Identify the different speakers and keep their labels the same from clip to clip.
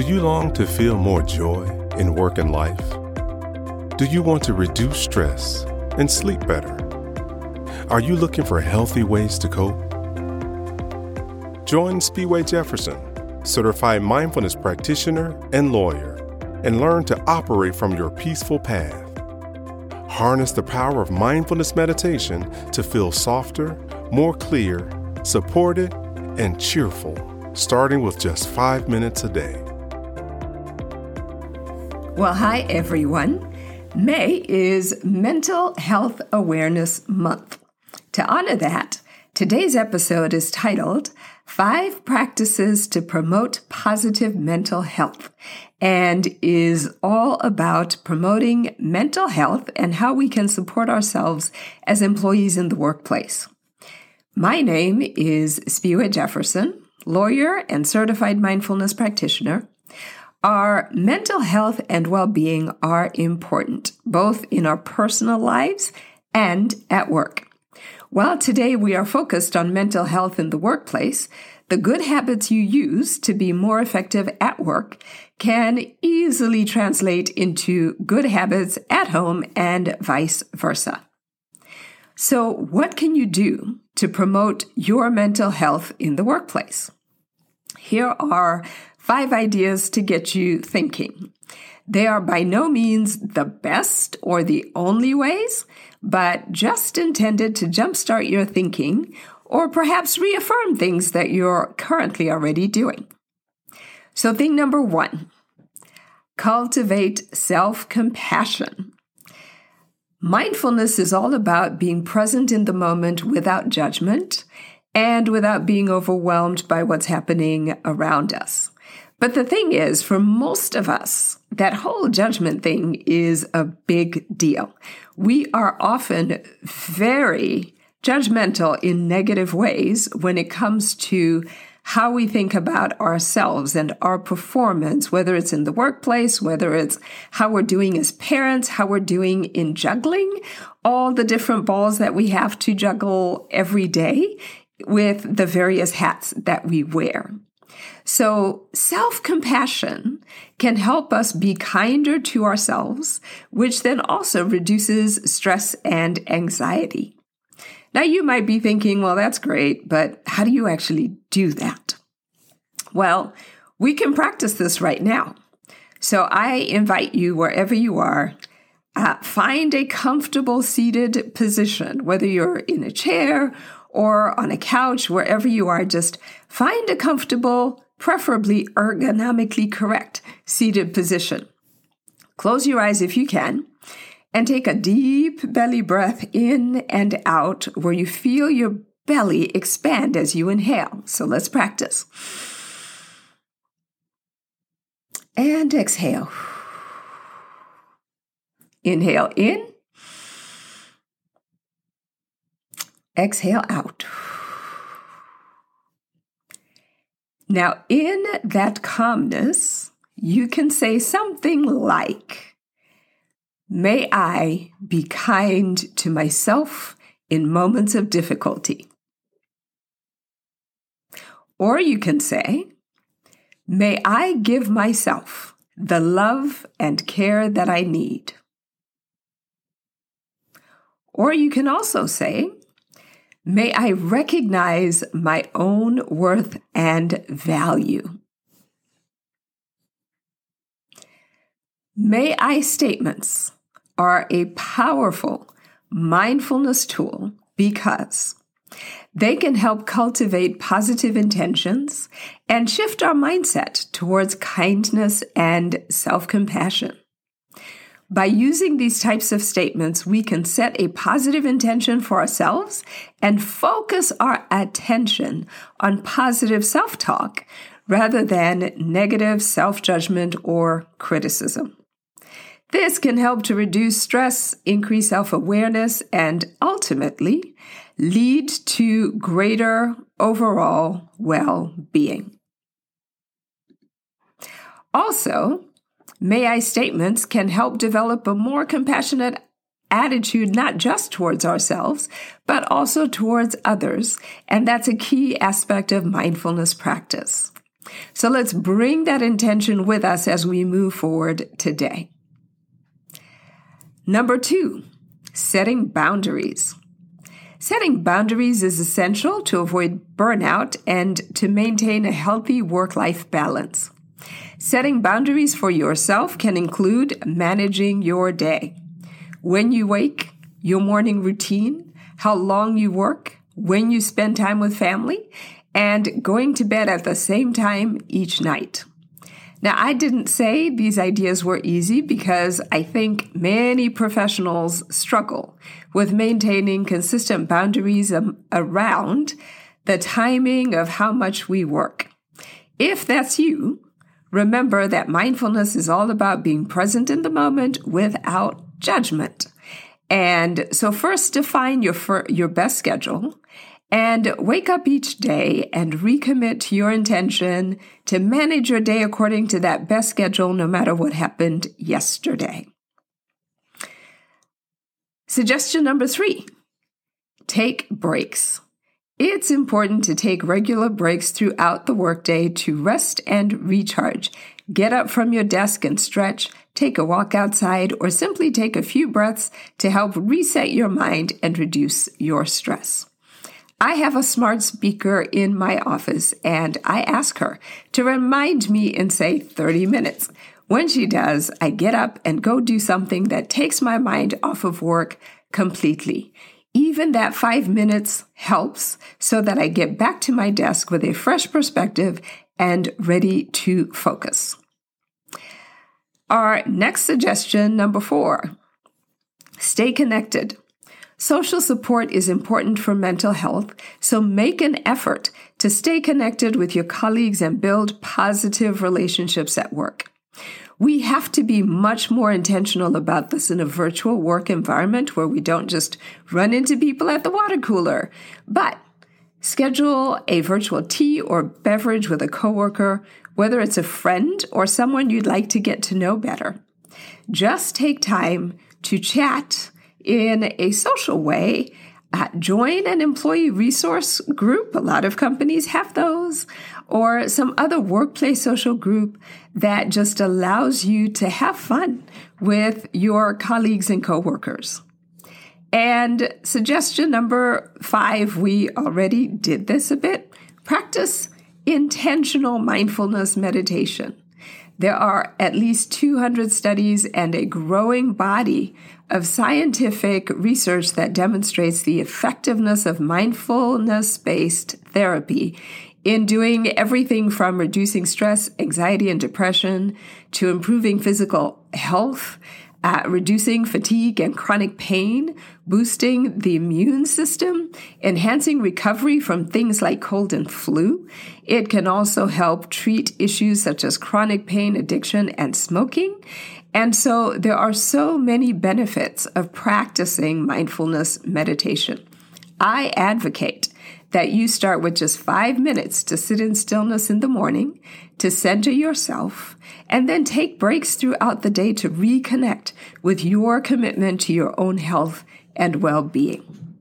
Speaker 1: Do you long to feel more joy in work and life? Do you want to reduce stress and sleep better? Are you looking for healthy ways to cope? Join Spiwe Jefferson, certified mindfulness practitioner and lawyer, and learn to operate from your peaceful path. Harness the power of mindfulness meditation to feel softer, more clear, supported, and cheerful, starting with just five minutes a day.
Speaker 2: Well, hi, everyone. May is Mental Health Awareness Month. To honor that, today's episode is titled Five Practices to Promote Positive Mental Health and is all about promoting mental health and how we can support ourselves as employees in the workplace. My name is Spiwe Jefferson, lawyer and certified mindfulness practitioner. Our mental health and well being are important, both in our personal lives and at work. While today we are focused on mental health in the workplace, the good habits you use to be more effective at work can easily translate into good habits at home and vice versa. So, what can you do to promote your mental health in the workplace? Here are five ideas to get you thinking. They are by no means the best or the only ways, but just intended to jumpstart your thinking or perhaps reaffirm things that you're currently already doing. So, thing number one cultivate self compassion. Mindfulness is all about being present in the moment without judgment and without being overwhelmed by what's happening around us. But the thing is, for most of us, that whole judgment thing is a big deal. We are often very judgmental in negative ways when it comes to how we think about ourselves and our performance, whether it's in the workplace, whether it's how we're doing as parents, how we're doing in juggling, all the different balls that we have to juggle every day with the various hats that we wear. So self compassion can help us be kinder to ourselves, which then also reduces stress and anxiety. Now you might be thinking, well, that's great, but how do you actually do that? Well, we can practice this right now. So I invite you, wherever you are, uh, find a comfortable seated position, whether you're in a chair or on a couch, wherever you are, just find a comfortable, preferably ergonomically correct seated position. Close your eyes if you can and take a deep belly breath in and out where you feel your belly expand as you inhale. So let's practice. And exhale. Inhale in Exhale out. Now, in that calmness, you can say something like, May I be kind to myself in moments of difficulty. Or you can say, May I give myself the love and care that I need. Or you can also say, May I recognize my own worth and value. May I statements are a powerful mindfulness tool because they can help cultivate positive intentions and shift our mindset towards kindness and self compassion. By using these types of statements, we can set a positive intention for ourselves and focus our attention on positive self talk rather than negative self judgment or criticism. This can help to reduce stress, increase self awareness, and ultimately lead to greater overall well being. Also, May I statements can help develop a more compassionate attitude, not just towards ourselves, but also towards others. And that's a key aspect of mindfulness practice. So let's bring that intention with us as we move forward today. Number two, setting boundaries. Setting boundaries is essential to avoid burnout and to maintain a healthy work life balance. Setting boundaries for yourself can include managing your day. When you wake, your morning routine, how long you work, when you spend time with family, and going to bed at the same time each night. Now, I didn't say these ideas were easy because I think many professionals struggle with maintaining consistent boundaries around the timing of how much we work. If that's you, remember that mindfulness is all about being present in the moment without judgment. And so first define your, your best schedule and wake up each day and recommit to your intention to manage your day according to that best schedule, no matter what happened yesterday. Suggestion number three take breaks. It's important to take regular breaks throughout the workday to rest and recharge. Get up from your desk and stretch, take a walk outside, or simply take a few breaths to help reset your mind and reduce your stress. I have a smart speaker in my office and I ask her to remind me in say 30 minutes. When she does, I get up and go do something that takes my mind off of work completely. Even that five minutes helps so that I get back to my desk with a fresh perspective and ready to focus. Our next suggestion, number four, stay connected. Social support is important for mental health, so make an effort to stay connected with your colleagues and build positive relationships at work. We have to be much more intentional about this in a virtual work environment where we don't just run into people at the water cooler, but schedule a virtual tea or beverage with a coworker, whether it's a friend or someone you'd like to get to know better. Just take time to chat in a social way. Join an employee resource group. A lot of companies have those, or some other workplace social group that just allows you to have fun with your colleagues and coworkers. And suggestion number five, we already did this a bit. Practice intentional mindfulness meditation. There are at least 200 studies and a growing body of scientific research that demonstrates the effectiveness of mindfulness based therapy in doing everything from reducing stress, anxiety, and depression to improving physical health reducing fatigue and chronic pain, boosting the immune system, enhancing recovery from things like cold and flu. It can also help treat issues such as chronic pain, addiction, and smoking. And so there are so many benefits of practicing mindfulness meditation. I advocate that you start with just five minutes to sit in stillness in the morning, to center yourself, and then take breaks throughout the day to reconnect with your commitment to your own health and well being.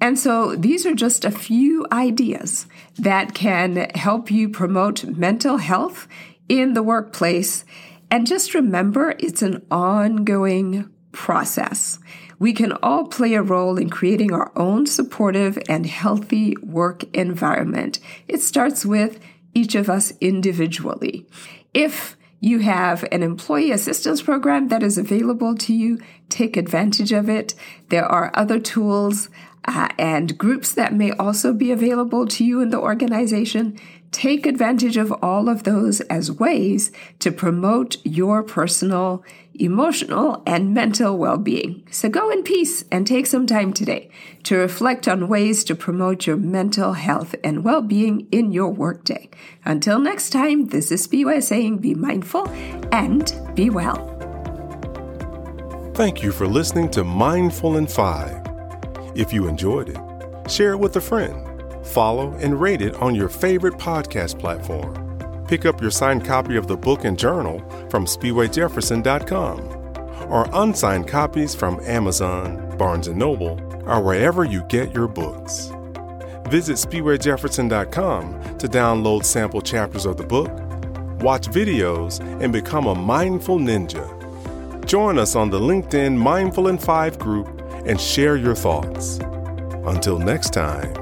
Speaker 2: And so these are just a few ideas that can help you promote mental health in the workplace. And just remember, it's an ongoing process. We can all play a role in creating our own supportive and healthy work environment. It starts with each of us individually. If you have an employee assistance program that is available to you, take advantage of it. There are other tools uh, and groups that may also be available to you in the organization. Take advantage of all of those as ways to promote your personal, emotional, and mental well being. So go in peace and take some time today to reflect on ways to promote your mental health and well being in your workday. Until next time, this is BY saying be mindful and be well.
Speaker 1: Thank you for listening to Mindful in Five. If you enjoyed it, share it with a friend follow, and rate it on your favorite podcast platform. Pick up your signed copy of the book and journal from SpiweJefferson.com or unsigned copies from Amazon, Barnes & Noble, or wherever you get your books. Visit SpiweJefferson.com to download sample chapters of the book, watch videos, and become a mindful ninja. Join us on the LinkedIn Mindful in 5 group and share your thoughts. Until next time,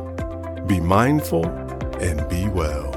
Speaker 1: be mindful and be well.